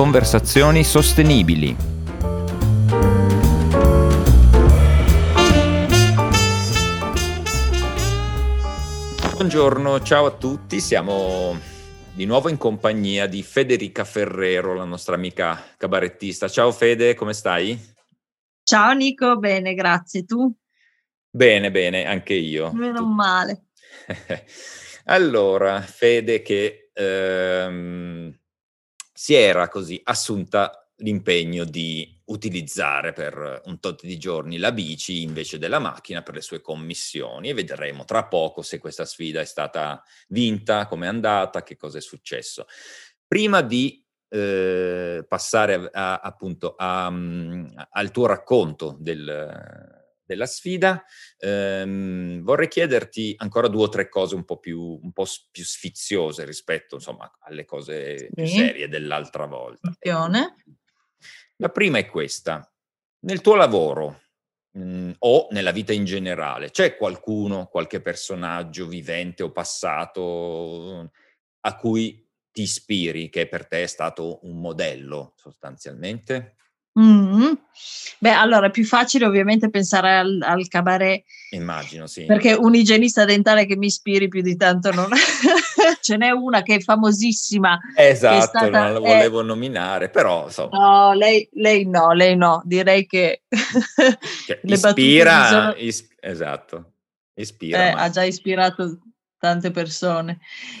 conversazioni sostenibili. Buongiorno, ciao a tutti, siamo di nuovo in compagnia di Federica Ferrero, la nostra amica cabarettista. Ciao Fede, come stai? Ciao Nico, bene, grazie. Tu? Bene, bene, anche io. Meno male. allora, Fede che ehm, si era così assunta l'impegno di utilizzare per un tot di giorni la bici invece della macchina per le sue commissioni e vedremo tra poco se questa sfida è stata vinta, come è andata, che cosa è successo. Prima di eh, passare a, a, appunto a, a, al tuo racconto del, della sfida, ehm, vorrei chiederti ancora due o tre cose un po' più, un po più sfiziose rispetto insomma, alle cose sì. più serie dell'altra volta. La prima è questa. Nel tuo lavoro mhmm, o nella vita in generale, c'è qualcuno, qualche personaggio vivente o passato a cui ti ispiri, che per te è stato un modello sostanzialmente? Mh-mh. Beh, allora è più facile ovviamente pensare al al cabaret Immagino, sì. perché un igienista dentale che mi ispiri più di tanto non ce n'è una che è famosissima, che è Esatto, stata non la volevo nominare, però insomma No, lei lei no, lei no. Direi che Cioè, ispira sono is esatto, ispira, Eh, ma ha già ispirato tante persone.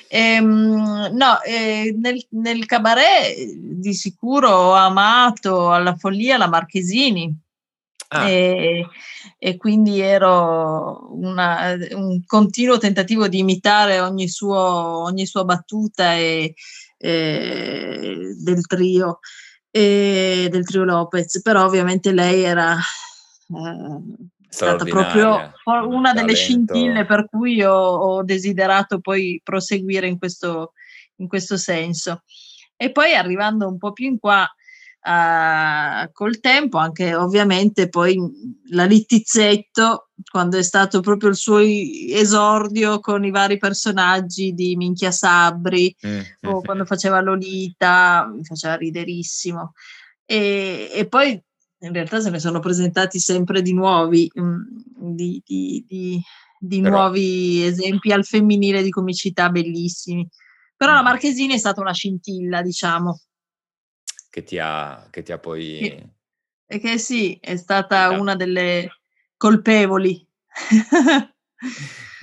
Ehm, no, ehm, nel nel cabaret di sicuro ho amato alla follia la Marchesini. Ah. E e quindi ero una un continuo tentativo di imitare ogni suo ogni sua battuta e ehm, del trio ehm, del trio Lopez, però ovviamente lei era, ehm, stata proprio una delle scintille per cui ho ho desiderato poi proseguire in questo in questo senso. E poi arrivando un po' più in qua, uhm, col tempo anche ovviamente poi, la Littizzetto, quando è stato proprio il suo esordio con i vari personaggi di Minchia Sabri Mh, o mh-mh. quando faceva Lolita, mi faceva riderissimo. E e poi in realtà se ne sono presentati sempre di nuovi, mhmm, di di di di Però nuovi esempi al femminile di comicità bellissimi. Però la Mh-mh. Marchesini è stata una scintilla, diciamo. Che ti ha che ti ha Che poi e che sì, è stata ha una delle colpevoli.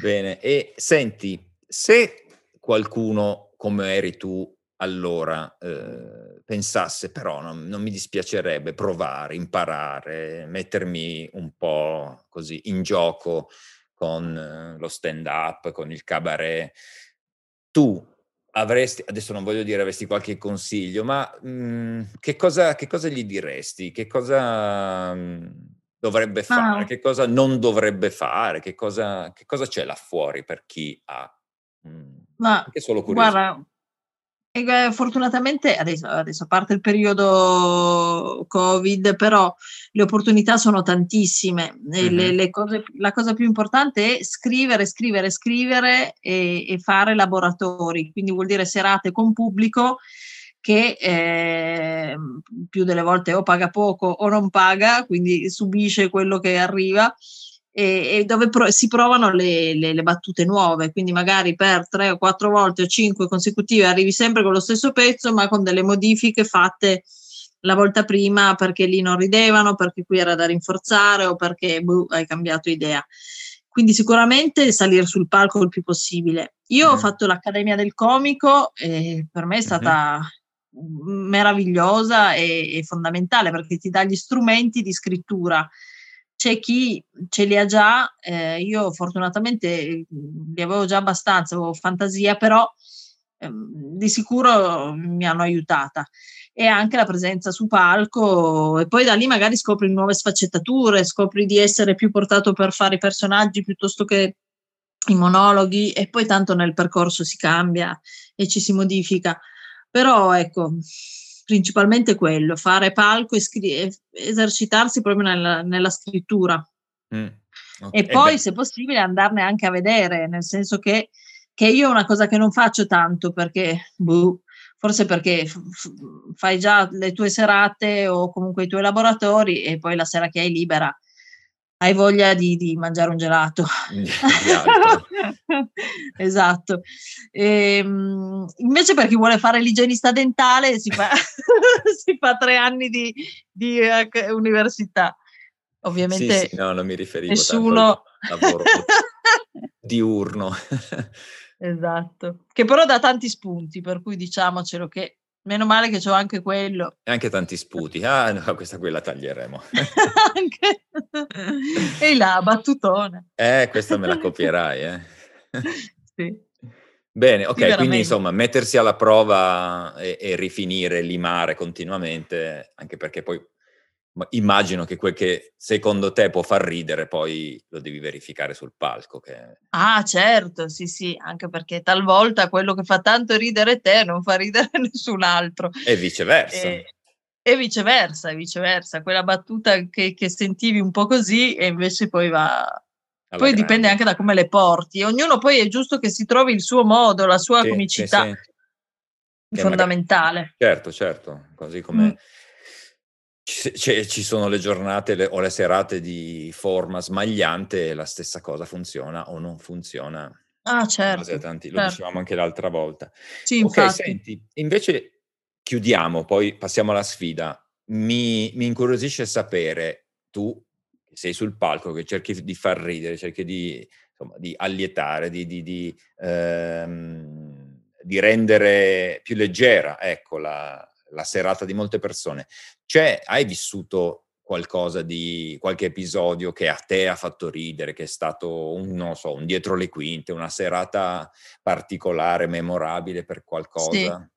Bene, e senti, se qualcuno come eri tu allora, uhm, pensasse: "Però non non mi dispiacerebbe provare, imparare, mettermi un po' così in gioco con lo stand-up, con il cabaret", tu avresti adesso non voglio dire avresti qualche consiglio, ma, mhmm, che cosa che cosa gli diresti? Che cosa, mhmm, dovrebbe fare? Ma Che cosa non dovrebbe fare? Che cosa che cosa c'è là fuori per chi ha, mhmm, Ma anche solo curiosità? guarda e beh, fortunatamente adesso adesso a parte il periodo Covid, però le opportunità sono tantissime. E le Mh-mh. le cose la cosa più importante è scrivere, scrivere, scrivere e e fare laboratori, quindi vuol dire serate con pubblico che, ehm, più delle volte o paga poco o non paga, quindi subisce quello che arriva, e e dove pro si provano le le le battute nuove. Quindi magari per 3 o 4 volte o 5 consecutive arrivi sempre con lo stesso pezzo, ma con delle modifiche fatte la volta prima perché lì non ridevano, perché qui era da rinforzare o perché, boh, hai cambiato idea. Quindi sicuramente salir sul palco il più possibile. Io ho Mh-mh. fatto l'Accademia del Comico e per me è Mh-mh. stata, mhmm, meravigliosa e e fondamentale perché ti dà gli strumenti di scrittura. C'è chi ce li ha già, ehm, io fortunatamente, mhmm, li avevo già abbastanza, avevo fantasia, però, ehm, di sicuro mi hanno aiutata. E anche la presenza su palco e poi da lì magari scopri nuove sfaccettature, scopri di essere più portato per fare i personaggi piuttosto che i monologhi e poi tanto nel percorso si cambia e ci si modifica. Però ecco, principalmente quello, fare palco e scri esercitarsi proprio nel nella scrittura. Mh, oka E eh poi se possibile andarne anche a vedere, nel senso che che io è una cosa che non faccio tanto perché, boh, forse perché f- f- fai già le tue serate o comunque i tuoi laboratori e poi la sera che hai libera hai voglia di, di mangiare un gelato. esatto. E, ehm, invece per chi vuole fare l'igienista dentale si fa, si fa tre anni di, di uh, università. Ovviamente sì, sì, no, non mi riferivo nessuno... tanto lavoro diurno. esatto, che però dà tanti spunti, per cui diciamocelo che Meno male che c'ho anche quello. E anche tanti sputi. Ah, no, questa qui la taglieremo. e là, battutone. Eh, questa me la copierai, eh. sì. Bene, ok, quindi insomma mettersi alla prova e, e rifinire, limare continuamente, anche perché poi immagino che quel che secondo te può far ridere poi lo devi verificare sul palco. Che... Ah, certo, sì, sì, anche perché talvolta quello che fa tanto ridere te non fa ridere nessun altro. E viceversa. E, e viceversa, e viceversa. Quella battuta che, che, sentivi un po' così e invece poi va... Alla poi grande. dipende anche da come le porti. Ognuno poi è giusto che si trovi il suo modo, la sua sì, comicità. Sì, sì. Fondamentale. Magari, certo, certo, così come... Mm c- ci sono le giornate le, o le serate di forma smagliante e la stessa cosa funziona o non funziona. Ah, certo. Tanti, certo. Lo dicevamo anche l'altra volta. Sì, ok, infatti. senti, invece chiudiamo, poi passiamo alla sfida. Mi, mi incuriosisce sapere, tu che sei sul palco, che cerchi di far ridere, cerchi di, insomma, di allietare, di, di, di, ehm, di rendere più leggera ecco, la, la serata di molte persone. C'è, hai vissuto qualcosa di qualche episodio che a te ha fatto ridere, che è stato un, non so, un dietro le quinte, una serata particolare, memorabile per qualcosa?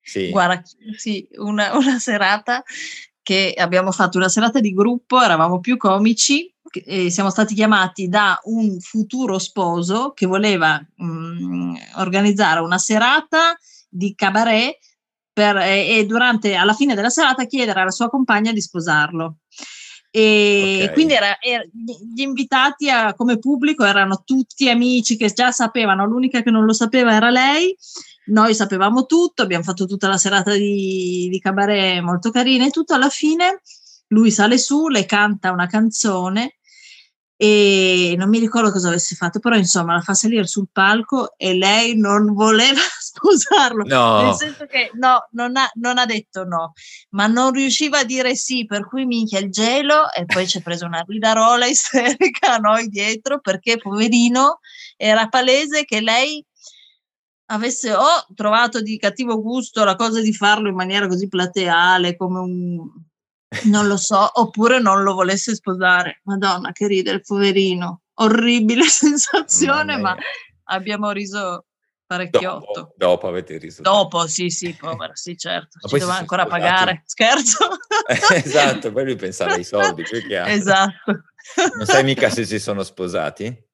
Sì. sì. Guarda, sì, una, una serata che abbiamo fatto una serata di gruppo, eravamo più comici, e siamo stati chiamati da un futuro sposo che voleva mh, mm, organizzare una serata di cabaret per, e, e durante, alla fine della serata chiedere alla sua compagna di sposarlo. E okay. quindi era, era, gli invitati a, come pubblico erano tutti amici che già sapevano, l'unica che non lo sapeva era lei. Noi sapevamo tutto, abbiamo fatto tutta la serata di, di cabaret molto carina e tutto alla fine lui sale su, le canta una canzone e non mi ricordo cosa avesse fatto, però insomma la fa salire sul palco e lei non voleva sposarlo, no. nel senso che no, non ha, non ha, detto no, ma non riusciva a dire sì, per cui minchia il gelo e poi ci ha preso una ridarola isterica a noi dietro perché poverino era palese che lei avesse o trovato di cattivo gusto la cosa di farlo in maniera così plateale come un non lo so, oppure non lo volesse sposare. Madonna, che ride il poverino. Orribile sensazione, ma abbiamo riso parecchiotto. Dopo, dopo avete riso. Dopo, sì, sì, povera, sì, certo. Ma Ci doveva ancora sposati. pagare. Scherzo. esatto, poi lui pensava ai soldi. Esatto. Non sai mica se si sono sposati?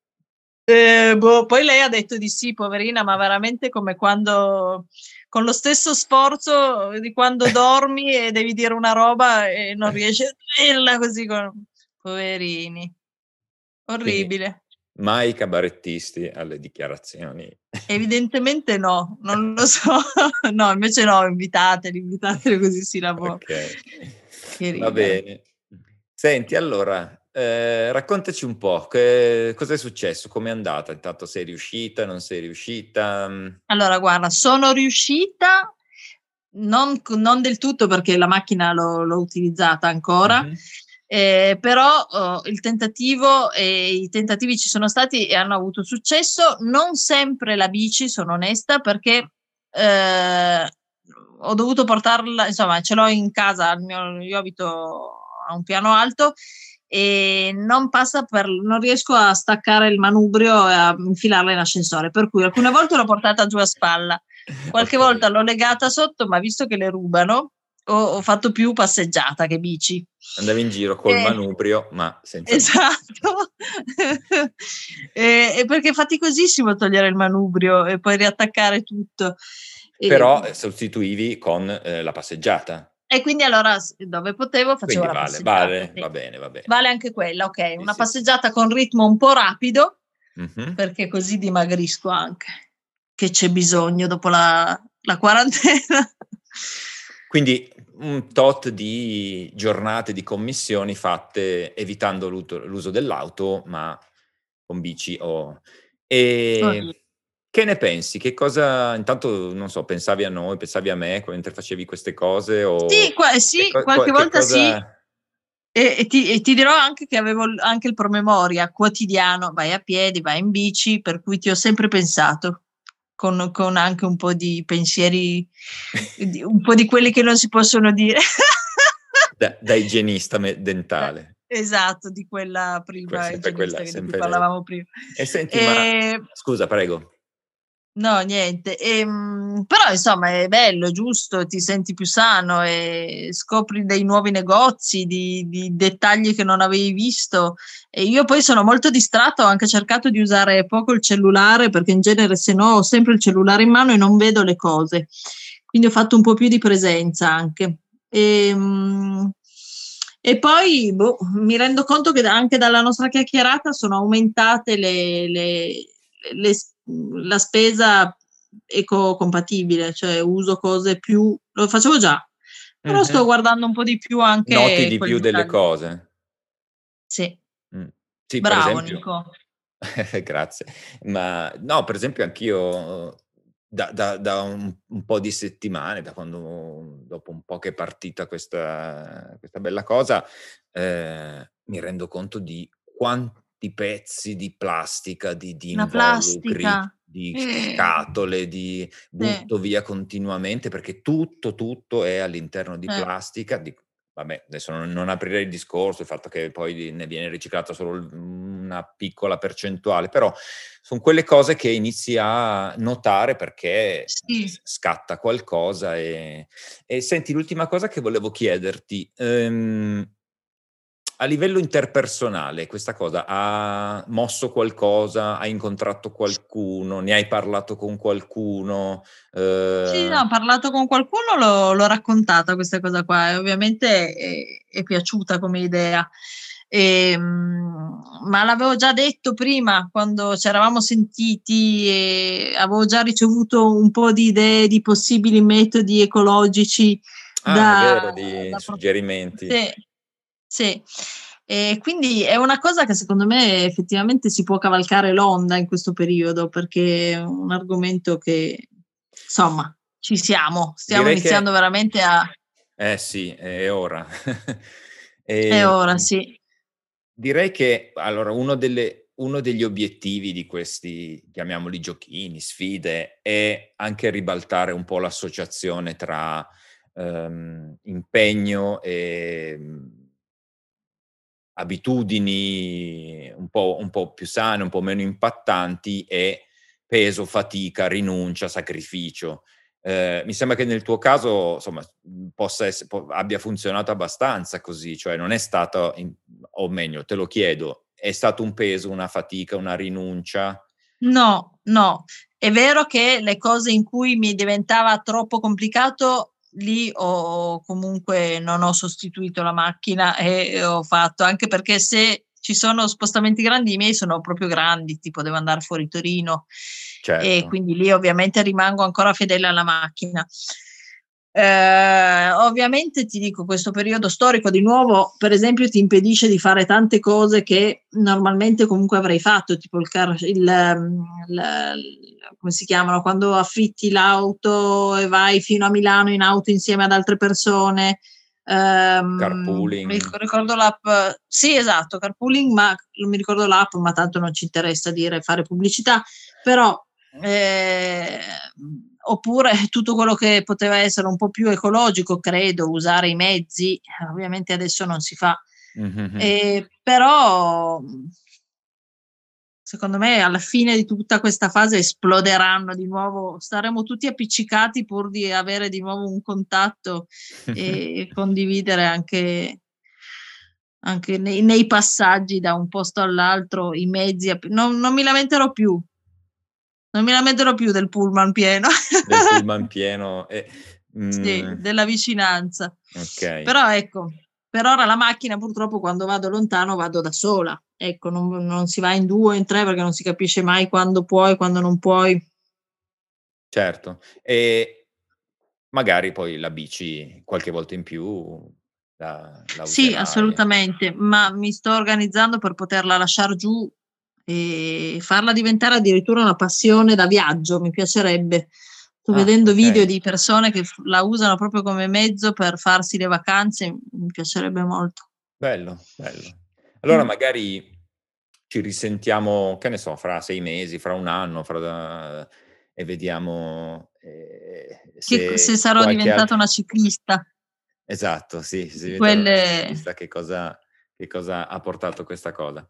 Eh, boh, poi lei ha detto di sì, poverina, ma veramente come quando con lo stesso sforzo di quando dormi e devi dire una roba e non riesci a dirla così con poverini. Orribile. Quindi, mai cabarettisti alle dichiarazioni. Evidentemente no, non lo so. no, invece no, invitateli, invitateli così si lavora. Ok. Va bene. Senti, allora, eh, raccontaci un po', che, cosa è successo, come è andata? Intanto sei riuscita, non sei riuscita? Allora, guarda, sono riuscita, non, non del tutto perché la macchina l'ho, l'ho utilizzata ancora, mm-hmm. eh, però oh, il tentativo e i tentativi ci sono stati e hanno avuto successo, non sempre la bici, sono onesta, perché eh, ho dovuto portarla, insomma, ce l'ho in casa, mio, io abito a un piano alto e non passa per, non riesco a staccare il manubrio e a infilarla in ascensore, per cui alcune volte l'ho portata giù a spalla, qualche okay. volta l'ho legata sotto, ma visto che le rubano, ho, ho fatto più passeggiata che bici. Andavi in giro col eh, manubrio, ma senza... Esatto, e, e perché è faticosissimo togliere il manubrio e poi riattaccare tutto. Però e, sostituivi con eh, la passeggiata. E quindi allora dove potevo facevo quindi la vale, vale, va bene, va bene. Vale anche quella, ok. Una sì. passeggiata con ritmo un po' rapido, mm-hmm. perché così dimagrisco anche, che c'è bisogno dopo la, la quarantena. Quindi un tot di giornate di commissioni fatte evitando l'uso dell'auto, ma con bici o... E oh. Che ne pensi? Che cosa, intanto, non so, pensavi a noi, pensavi a me mentre facevi queste cose? O... Sì, qua, sì co- qualche volta cosa... sì. E, e, ti, e, ti, dirò anche che avevo anche il promemoria quotidiano, vai a piedi, vai in bici, per cui ti ho sempre pensato, con, con anche un po' di pensieri, un po' di quelli che non si possono dire. da, da igienista dentale. Esatto, di quella prima quella, di cui parlavamo prima. E senti, e... Ma... scusa, prego. No, niente. Ehm, però insomma è bello, giusto, ti senti più sano e scopri dei nuovi negozi, di, di, dettagli che non avevi visto. E io poi sono molto distratta, ho anche cercato di usare poco il cellulare perché in genere se no ho sempre il cellulare in mano e non vedo le cose. Quindi ho fatto un po' più di presenza anche. E, ehm, e poi boh, mi rendo conto che anche dalla nostra chiacchierata sono aumentate le, le, le, la spesa ecocompatibile, cioè uso cose più... Lo facevo già, però mm-hmm. sto guardando un po' di più anche... Noti di più delle cose. Sì. Mm. sì Bravo esempio, Nico. Grazie. Ma no, per esempio anch'io da, da, da un, un, po' di settimane, da quando dopo un po' che è partita questa, questa bella cosa, eh, mi rendo conto di quanti pezzi di plastica, di, di involucri, di eh. scatole, di butto sì. via continuamente, perché tutto, tutto è all'interno di eh. plastica, di vabbè, adesso non, non, aprirei il discorso, il fatto che poi ne viene riciclata solo una piccola percentuale, però sono quelle cose che inizi a notare perché sì. scatta qualcosa. E, e, senti, l'ultima cosa che volevo chiederti, ehm, a livello interpersonale, questa cosa ha mosso qualcosa? Hai incontrato qualcuno? Ne hai parlato con qualcuno? Eh... Sì, no, ho parlato con qualcuno, l'ho, l'ho raccontata questa cosa qua e ovviamente è, è piaciuta come idea. E, ehm, ma l'avevo già detto prima quando ci eravamo sentiti e avevo già ricevuto un po' di idee di possibili metodi ecologici. Ah, da, vero, di da suggerimenti. Sì, sì. E quindi è una cosa che secondo me effettivamente si può cavalcare l'onda in questo periodo perché è un argomento che insomma ci siamo, stiamo Direi iniziando che... veramente a... Eh sì, è ora. e... È ora, sì. Direi che allora uno, delle, uno degli obiettivi di questi, chiamiamoli giochini, sfide, è anche ribaltare un po' l'associazione tra um, impegno e abitudini un po', un po' più sane, un po' meno impattanti e peso, fatica, rinuncia, sacrificio. Eh, mi sembra che nel tuo caso insomma, essere, po- abbia funzionato abbastanza così, cioè non è stato, in, o meglio, te lo chiedo, è stato un peso, una fatica, una rinuncia? No, no, è vero che le cose in cui mi diventava troppo complicato lì ho comunque non ho sostituito la macchina e ho fatto anche perché se ci sono spostamenti grandi, i miei sono proprio grandi, tipo devo andare fuori Torino certo. e quindi lì ovviamente rimango ancora fedele alla macchina. Eh, ovviamente ti dico, questo periodo storico di nuovo, per esempio, ti impedisce di fare tante cose che normalmente comunque avrei fatto, tipo il, car- il, il come si chiamano, quando affitti l'auto e vai fino a Milano in auto insieme ad altre persone. Um, carpooling. Mi ricordo l'app, sì esatto, carpooling, ma non mi ricordo l'app, ma tanto non ci interessa dire fare pubblicità, però eh, oppure tutto quello che poteva essere un po' più ecologico, credo, usare i mezzi, ovviamente adesso non si fa, mm-hmm. eh, però secondo me alla fine di tutta questa fase esploderanno di nuovo, staremo tutti appiccicati pur di avere di nuovo un contatto e condividere anche, anche nei, nei, passaggi da un posto all'altro i mezzi. Non, non mi lamenterò più, non mi lamenterò più del pullman pieno. Del pullman pieno. E, mm. Sì, della vicinanza. Okay. Però ecco, per ora la macchina purtroppo quando vado lontano vado da sola. Ecco, non, non si va in due o in tre perché non si capisce mai quando puoi, quando non puoi. Certo. E magari poi la bici qualche volta in più la, la Sì, assolutamente, ma mi sto organizzando per poterla lasciare giù e farla diventare addirittura una passione da viaggio, mi piacerebbe. Sto ah, vedendo okay. video di persone che la usano proprio come mezzo per farsi le vacanze, mi piacerebbe molto. Bello, bello. Allora mm. magari ci risentiamo, che ne so, fra sei mesi, fra un anno, fra, e vediamo eh, se, se, sarò diventata altro... una ciclista. Esatto, sì, se Quelle... ciclista, che cosa, che cosa ha portato questa cosa.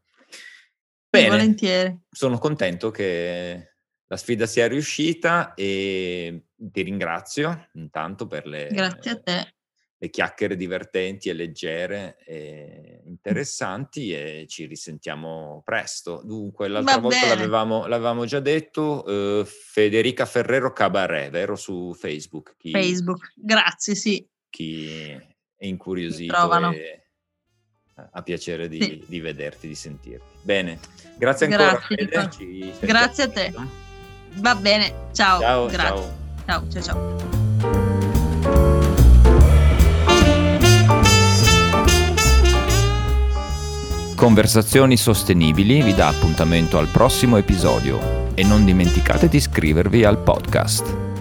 Bene, volentieri. sono contento che la sfida sia riuscita e ti ringrazio intanto per le, Grazie a te. le chiacchiere divertenti e leggere e interessanti e ci risentiamo presto. Dunque, l'altra Va volta l'avevamo, l'avevamo, già detto, uh, Federica Ferrero Cabaret, vero? Su Facebook. Chi, Facebook, grazie, sì. Chi è incuriosito ha piacere di, sì. di, vederti, di sentirti. Bene, grazie ancora. Grazie, grazie a te. Va bene, ciao. Ciao, grazie. ciao, ciao. ciao. Conversazioni Sostenibili vi dà appuntamento al prossimo episodio e non dimenticate di iscrivervi al podcast.